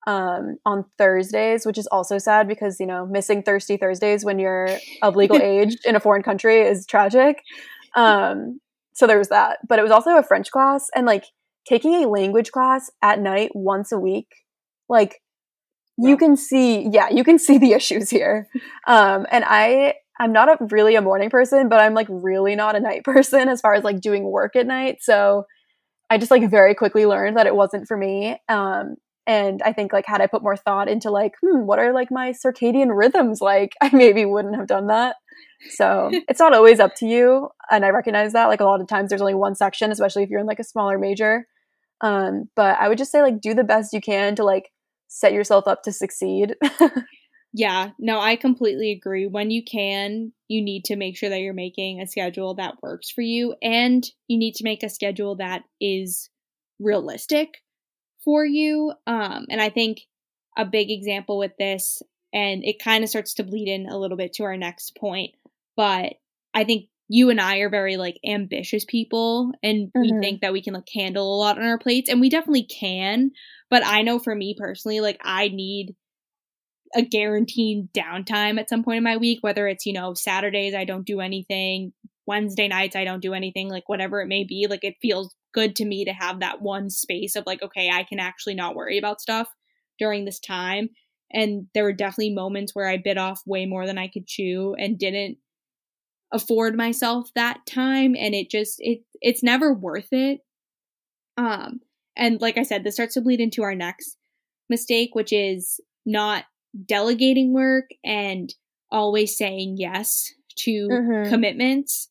Um, on Thursdays, which is also sad because, you know, missing Thirsty Thursdays when you're of legal age in a foreign country is tragic. Um, so, there was that. But it was also a French class. And like taking a language class at night once a week, like, you can see yeah you can see the issues here. Um and i i'm not a really a morning person but i'm like really not a night person as far as like doing work at night. So i just like very quickly learned that it wasn't for me. Um and i think like had i put more thought into like hmm what are like my circadian rhythms like? I maybe wouldn't have done that. So it's not always up to you and i recognize that like a lot of times there's only one section especially if you're in like a smaller major um but i would just say like do the best you can to like set yourself up to succeed. yeah, no, I completely agree. When you can, you need to make sure that you're making a schedule that works for you and you need to make a schedule that is realistic for you. Um and I think a big example with this and it kind of starts to bleed in a little bit to our next point, but I think you and I are very like ambitious people and mm-hmm. we think that we can like handle a lot on our plates and we definitely can, but I know for me personally, like I need a guaranteed downtime at some point in my week, whether it's, you know, Saturdays I don't do anything, Wednesday nights I don't do anything, like whatever it may be. Like it feels good to me to have that one space of like, okay, I can actually not worry about stuff during this time. And there were definitely moments where I bit off way more than I could chew and didn't afford myself that time and it just it it's never worth it um and like I said, this starts to bleed into our next mistake, which is not delegating work and always saying yes to mm-hmm. commitments.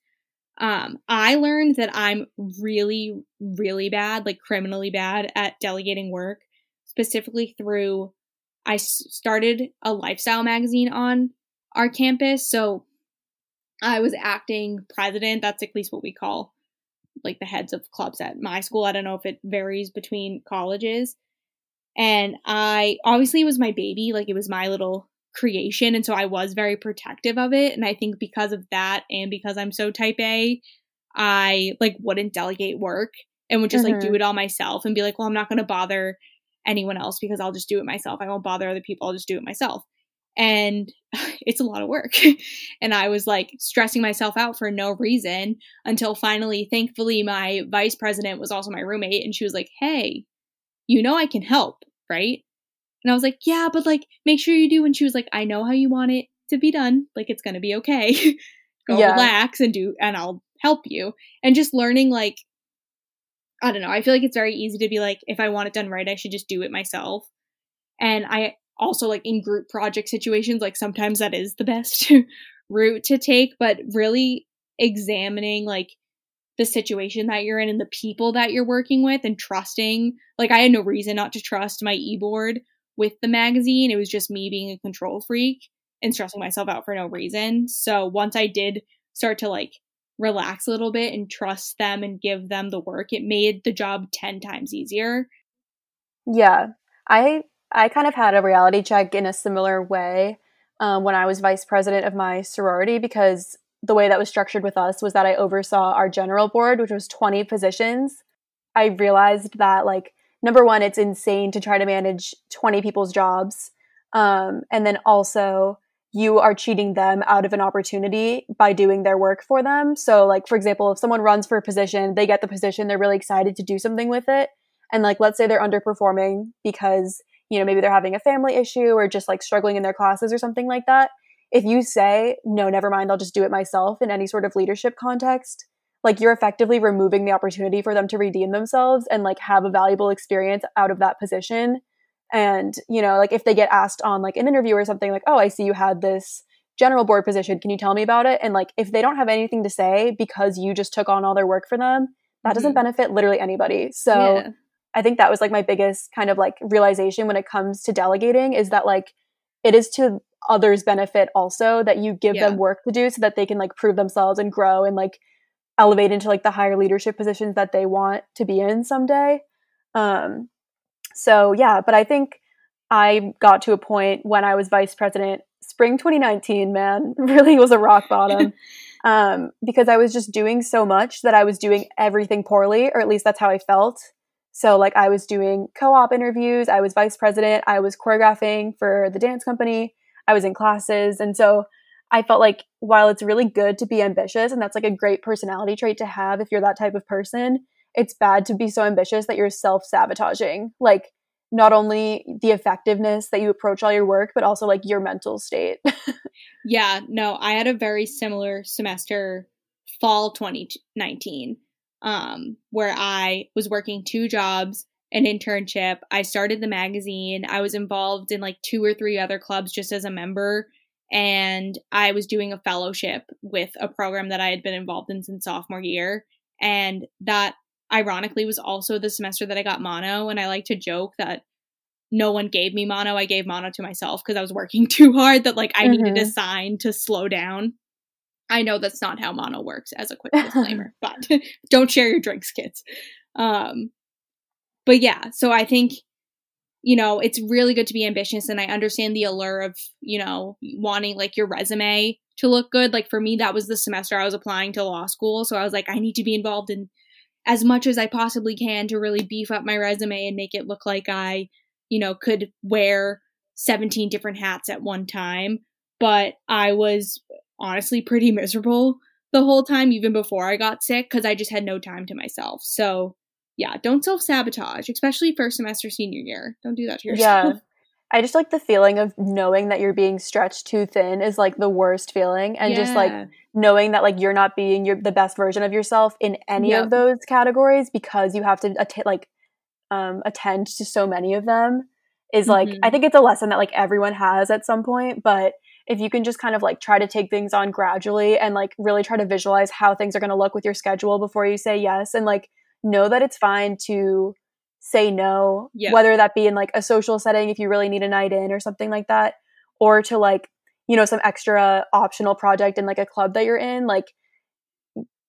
Um, I learned that I'm really, really bad, like criminally bad at delegating work, specifically through I started a lifestyle magazine on our campus. So I was acting president. That's at least what we call like the heads of clubs at my school. I don't know if it varies between colleges. And I obviously it was my baby, like it was my little creation. And so I was very protective of it. And I think because of that and because I'm so type A, I like wouldn't delegate work and would just mm-hmm. like do mm-hmm. it all myself and be like, well, I'm not going to bother anyone else because I'll just do it myself. I won't bother other people. I'll just do it myself and it's a lot of work. and I was like stressing myself out for no reason until finally, thankfully, my vice president was also my roommate and she was like, Hey, you know, I can help, right? And I was like, Yeah, but like, make sure you do. And she was like, I know how you want it to be done. Like, it's going to be okay. Go yeah. relax and do, and I'll help you. And just learning, like, I don't know. I feel like it's very easy to be like, if I want it done right, I should just do it myself. And I also like in group project situations like sometimes that is the best route to take but really examining like the situation that you're in and the people that you're working with and trusting like i had no reason not to trust my e-board with the magazine. It was just me being a control freak and stressing myself out for no reason. So once i did start to like relax a little bit and trust them and give them the work it made the job 10 times easier. Yeah. I I kind of had a reality check in a similar way um, when I was vice president of my sorority because the way that was structured with us was that I oversaw our general board, which was 20 positions. I realized that, like, number one, it's insane to try to manage 20 people's jobs. Um, and then also, you are cheating them out of an opportunity by doing their work for them. So, like, for example, if someone runs for a position, they get the position, they're really excited to do something with it. And, like, let's say they're underperforming because you know, maybe they're having a family issue or just like struggling in their classes or something like that. If you say, no, never mind, I'll just do it myself in any sort of leadership context, like you're effectively removing the opportunity for them to redeem themselves and like have a valuable experience out of that position. And, you know, like if they get asked on like an interview or something like, oh, I see you had this general board position. Can you tell me about it? And like if they don't have anything to say because you just took on all their work for them, that doesn't Mhm. benefit literally anybody. So Yeah. I think that was like my biggest kind of like realization when it comes to delegating is that like it is to others' benefit also that you give Yeah. them work to do so that they can like prove themselves and grow and like elevate into like the higher leadership positions that they want to be in someday. Um so yeah, but I think I got to a point when I was vice president, spring 2019, man, really was a rock bottom. um, because I was just doing so much that I was doing everything poorly, or at least that's how I felt. So, like, I was doing co op interviews, I was vice president, I was choreographing for the dance company, I was in classes. And so I felt like while it's really good to be ambitious, and that's like a great personality trait to have if you're that type of person, it's bad to be so ambitious that you're self sabotaging. Like, not only the effectiveness that you approach all your work, but also like your mental state. Yeah, no, I had a very similar semester fall 2019 um where I was working two jobs, an internship, I started the magazine, I was involved in like two or three other clubs just as a member and I was doing a fellowship with a program that I had been involved in since sophomore year and that ironically was also the semester that I got mono and I like to joke that no one gave me mono. I gave mono to myself because I was working too hard that like I needed a Mhm. sign to slow down. I know that's not how mono works as a quick disclaimer, but don't share your drinks, kids. Um but yeah, so I think you know, it's really good to be ambitious and I understand the allure of, you know, wanting like your resume to look good. Like for me that was the semester I was applying to law school, so I was like I need to be involved in as much as I possibly can to really beef up my resume and make it look like I, you know, could wear 17 different hats at one time. But I was honestly pretty miserable the whole time, even before I got sick, because I just had no time to myself. So, yeah, don't self sabotage, especially first semester senior year. Don't do that to yourself. yeah. I just like the feeling of knowing that you're being stretched too thin is like the worst feeling. And just like knowing that like you're not being your the best version of yourself in any Yep. of those categories because you have to att- like um attend to so many of them is like Mhm. I think it's a lesson that like everyone has at some point, but if you can just kind of like try to take things on gradually and like really try to visualize how things are going to look with your schedule before you say yes and like know that it's fine to say no Yeah. whether that be in like a social setting if you really need a night in or something like that or to like you know some extra optional project in like a club that you're in like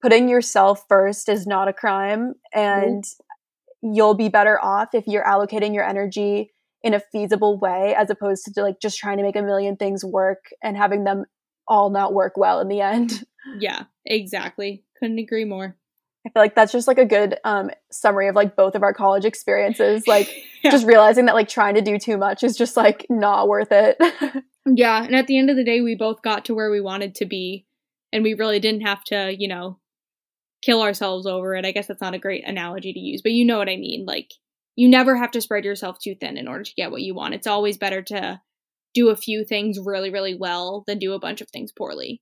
putting yourself first is not a crime and you'll be better off if you're allocating your energy in a feasible way as opposed to like just trying to make a million things work and having them all not work well in the end Yeah, exactly. Couldn't agree more. i feel like that's just like a good um, summary of like both of our college experiences like Yeah. just realizing that like trying to do too much is just like not worth it Yeah, and at the end of the day, we both got to where we wanted to be, and we really didn't have to, you know, kill ourselves over it. I guess that's not a great analogy to use, but you know what I mean. Like, you never have to spread yourself too thin in order to get what you want. It's always better to do a few things really, really well than do a bunch of things poorly.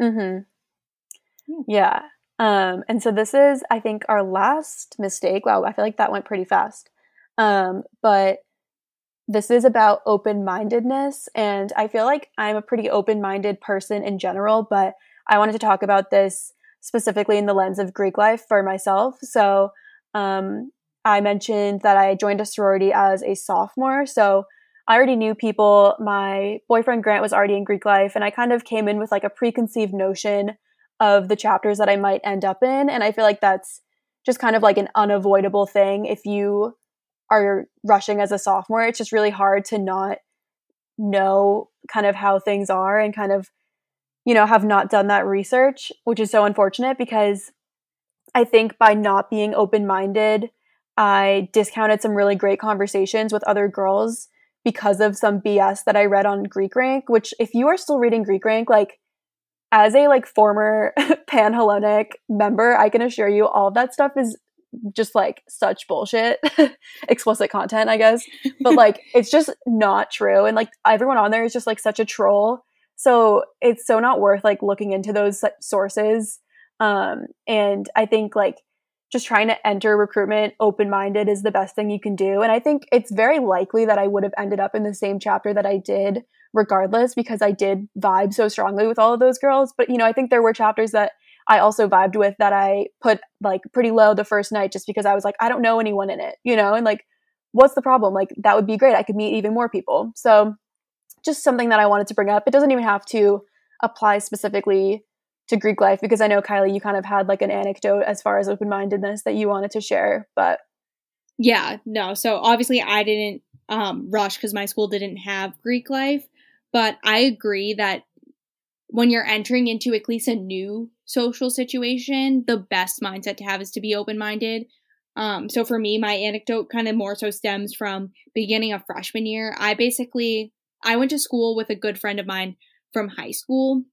Mm-hmm. Yeah. Um, and so this is, I think, our last mistake. Wow, I feel like that went pretty fast. Um, but this is about open mindedness. And I feel like I'm a pretty open minded person in general, but I wanted to talk about this specifically in the lens of Greek life for myself. So um, I mentioned that I joined a sorority as a sophomore. So I already knew people. My boyfriend Grant was already in Greek life, and I kind of came in with like a preconceived notion of the chapters that I might end up in. And I feel like that's just kind of like an unavoidable thing if you are rushing as a sophomore. It's just really hard to not know kind of how things are and kind of, you know, have not done that research, which is so unfortunate because I think by not being open minded, I discounted some really great conversations with other girls because of some BS that I read on Greek Rank, which if you are still reading Greek Rank, like as a like former Panhellenic member, I can assure you all of that stuff is just like such bullshit. Explicit content, I guess. But like it's just not true. And like everyone on there is just like such a troll. So it's so not worth like looking into those like, sources. Um, and I think like just trying to enter recruitment open minded is the best thing you can do. And I think it's very likely that I would have ended up in the same chapter that I did regardless because I did vibe so strongly with all of those girls. But, you know, I think there were chapters that I also vibed with that I put like pretty low the first night just because I was like, I don't know anyone in it, you know, and like, what's the problem? Like, that would be great. I could meet even more people. So, just something that I wanted to bring up. It doesn't even have to apply specifically to Greek life because I know Kylie, you kind of had like an anecdote as far as open mindedness that you wanted to share, but yeah, no. So obviously, I didn't um, rush because my school didn't have Greek life, but I agree that when you're entering into at least a new social situation, the best mindset to have is to be open minded. Um, so for me, my anecdote kind of more so stems from beginning of freshman year. I basically I went to school with a good friend of mine from high school.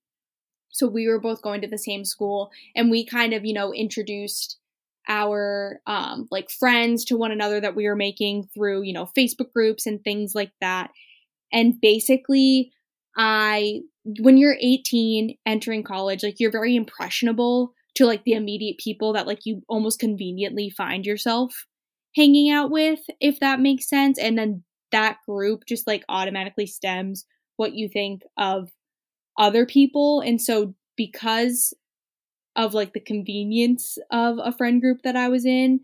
So we were both going to the same school and we kind of, you know, introduced our um, like friends to one another that we were making through you know facebook groups and things like that. And basically i when you're 18 entering college like you're very impressionable to like the immediate people that like you almost conveniently find yourself hanging out with if that makes sense. And then that group just like automatically stems what you think of other people and so because of like the convenience of a friend group that I was in,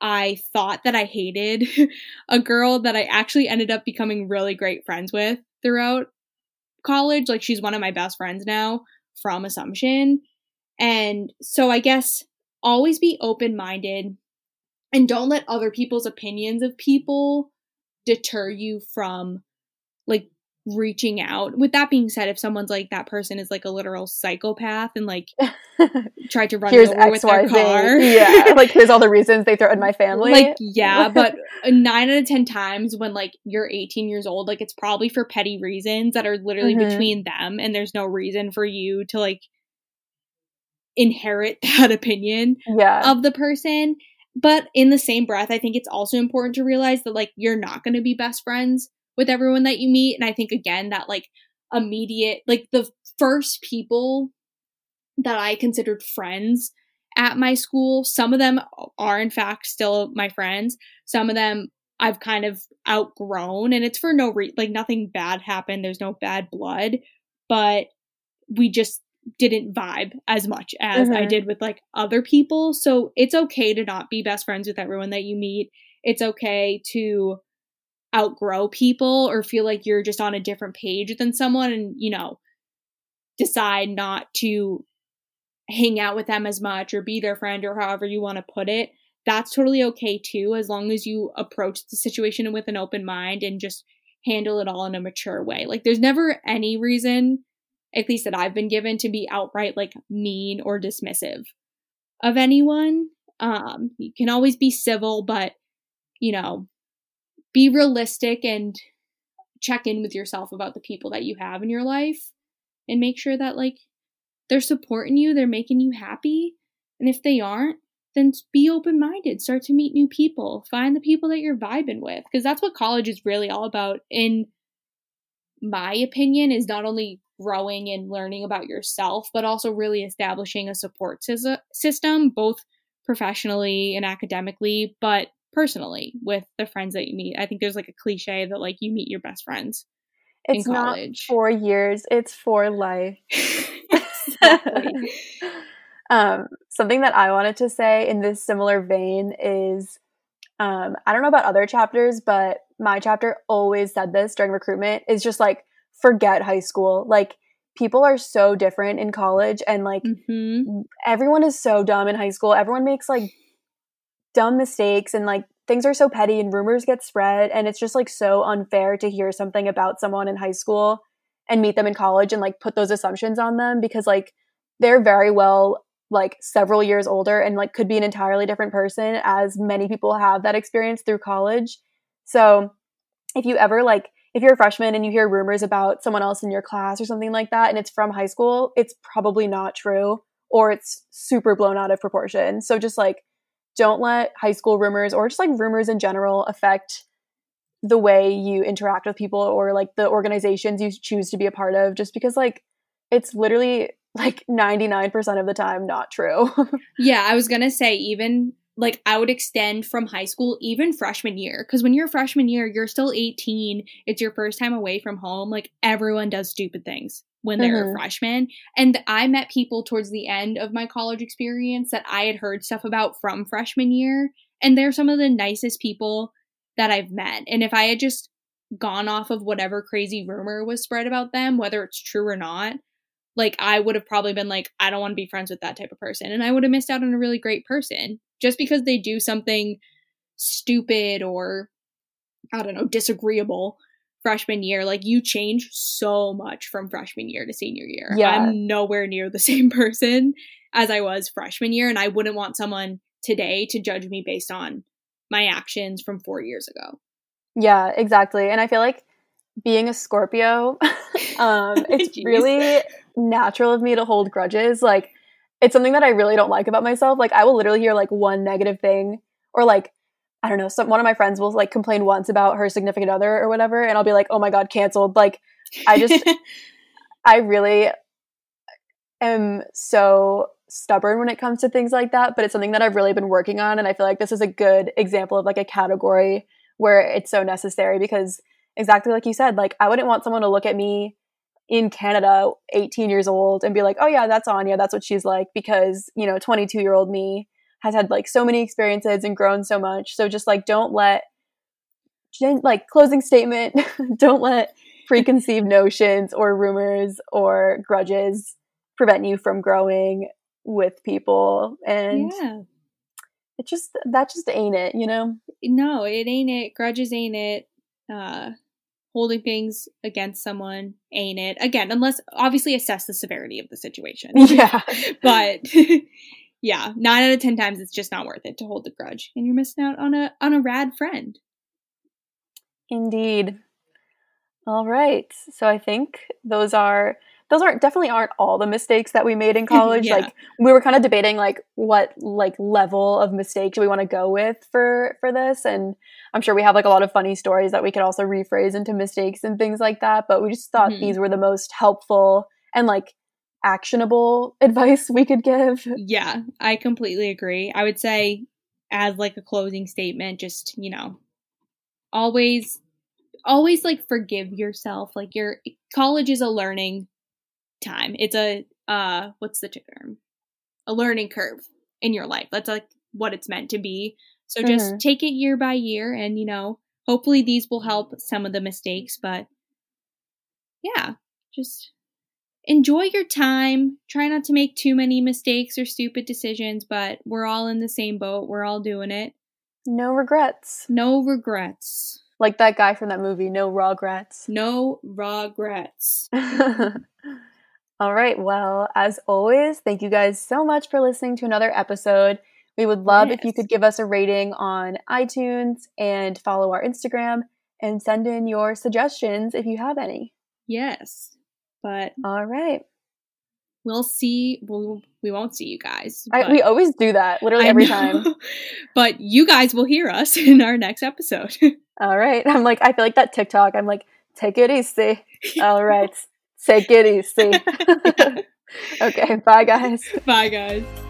I thought that I hated a girl that I actually ended up becoming really great friends with throughout college. Like she's one of my best friends now from Assumption. And so I guess always be open minded and don't let other people's opinions of people deter you from reaching out. With that being said, if someone's like that person is like a literal psychopath and like tried to run here's over X, with their car, yeah, like here's all the reasons they threatened my family. Like yeah, but nine out of ten times when like you're 18 years old, like it's probably for petty reasons that are literally mm-hmm. between them, and there's no reason for you to like inherit that opinion yeah. of the person. But in the same breath, I think it's also important to realize that like you're not going to be best friends with everyone that you meet. And I think again that like immediate, like the first people that I considered friends at my school, some of them are in fact still my friends. Some of them I've kind of outgrown and it's for no reason, like nothing bad happened. There's no bad blood, but we just didn't vibe as much as mm-hmm. I did with like other people. So it's okay to not be best friends with everyone that you meet. It's okay to outgrow people or feel like you're just on a different page than someone and, you know, decide not to hang out with them as much or be their friend or however you want to put it, that's totally okay too, as long as you approach the situation with an open mind and just handle it all in a mature way. Like, there's never any reason, at least that I've been given, to be outright like mean or dismissive of anyone. Um, you can always be civil, but you know, be realistic and check in with yourself about the people that you have in your life and make sure that like they're supporting you, they're making you happy. And if they aren't, then be open minded. Start to meet new people. Find the people that you're vibing with. Because that's what college is really all about, in my opinion, is not only growing and learning about yourself, but also really establishing a support system, both professionally and academically, but personally with the friends that you meet. I think there's like a cliche that like you meet your best friends. It's not four years, it's for life. um, something that I wanted to say in this similar vein is um, I don't know about other chapters, but my chapter always said this during recruitment is just like forget high school. Like people are so different in college and like mm-hmm. everyone is so dumb in high school. Everyone makes like dumb mistakes and like things are so petty and rumors get spread and it's just like so unfair to hear something about someone in high school and meet them in college and like put those assumptions on them because like they're very well like several years older and like could be an entirely different person as many people have that experience through college. So if you ever like if you're a freshman and you hear rumors about someone else in your class or something like that and it's from high school, it's probably not true or it's super blown out of proportion. So just like don't let high school rumors or just like rumors in general affect the way you interact with people or like the organizations you choose to be a part of just because like it's literally like 99% of the time not true. yeah, I was going to say even like I would extend from high school, even freshman year. Because when you're freshman year, you're still 18. It's your first time away from home. Like everyone does stupid things when they're Mhm. a freshman. And I met people towards the end of my college experience that I had heard stuff about from freshman year. And they're some of the nicest people that I've met. And if I had just gone off of whatever crazy rumor was spread about them, whether it's true or not, like I would have probably been like, I don't want to be friends with that type of person. And I would have missed out on a really great person just because they do something stupid or I don't know, disagreeable freshman year. Like you change so much from freshman year to senior year. Yeah. I'm nowhere near the same person as I was freshman year. And I wouldn't want someone today to judge me based on my actions from four years ago. Yeah, exactly. And I feel like being a Scorpio, um, it's really natural of me to hold grudges. Like, it's something that I really don't like about myself. Like, I will literally hear like one negative thing, or like, I don't know, some one of my friends will like complain once about her significant other or whatever, and I'll be like, oh my god, canceled. Like, I just, I really am so stubborn when it comes to things like that, but it's something that I've really been working on. And I feel like this is a good example of like a category where it's so necessary because exactly like you said, like I wouldn't want someone to look at me in Canada, 18 years old, and be like, oh yeah, that's Anya, that's what she's like, because, you know, 22 year old me has had like so many experiences and grown so much. So just like don't let, like, closing statement, don't let preconceived notions or rumors or grudges prevent you from growing with people and yeah. it just that just ain't it you know No, it ain't it. Grudges ain't it. Uh holding things against someone ain't it. Again, unless obviously assess the severity of the situation. yeah but yeah, nine out of ten times it's just not worth it to hold the grudge. And you're missing out on a on a rad friend. indeed all right so i think those are those aren't definitely aren't all the mistakes that we made in college Yeah. like we were kind of debating like what like level of mistakes we want to go with for for this and i'm sure we have like a lot of funny stories that we could also rephrase into mistakes and things like that but we just thought Mhm. these were the most helpful and like actionable advice we could give Yeah, I completely agree. I would say as like a closing statement, just, you know, always always like forgive yourself. Like your college is a learning time. It's a uh what's the term? A learning curve in your life. That's like what it's meant to be. So just Mhm. take it year by year and you know, hopefully these will help some of the mistakes, but yeah, just enjoy your time. Try not to make too many mistakes or stupid decisions, but we're all in the same boat. We're all doing it. no regrets No regrets. like that guy from that movie no regrets No regrets. All right. Well, as always, thank you guys so much for listening to another episode. We would love if you could give us a rating on iTunes and follow our Instagram and send in your suggestions if you have any. Yes. But All right. we'll see. We'll, we won't see you guys. I, we always do that, literally every time. but you guys will hear us in our next episode. All right. I'm like, I feel like that TikTok. I'm like, take it easy. All right. Take it easy. okay. Bye, guys. Bye, guys.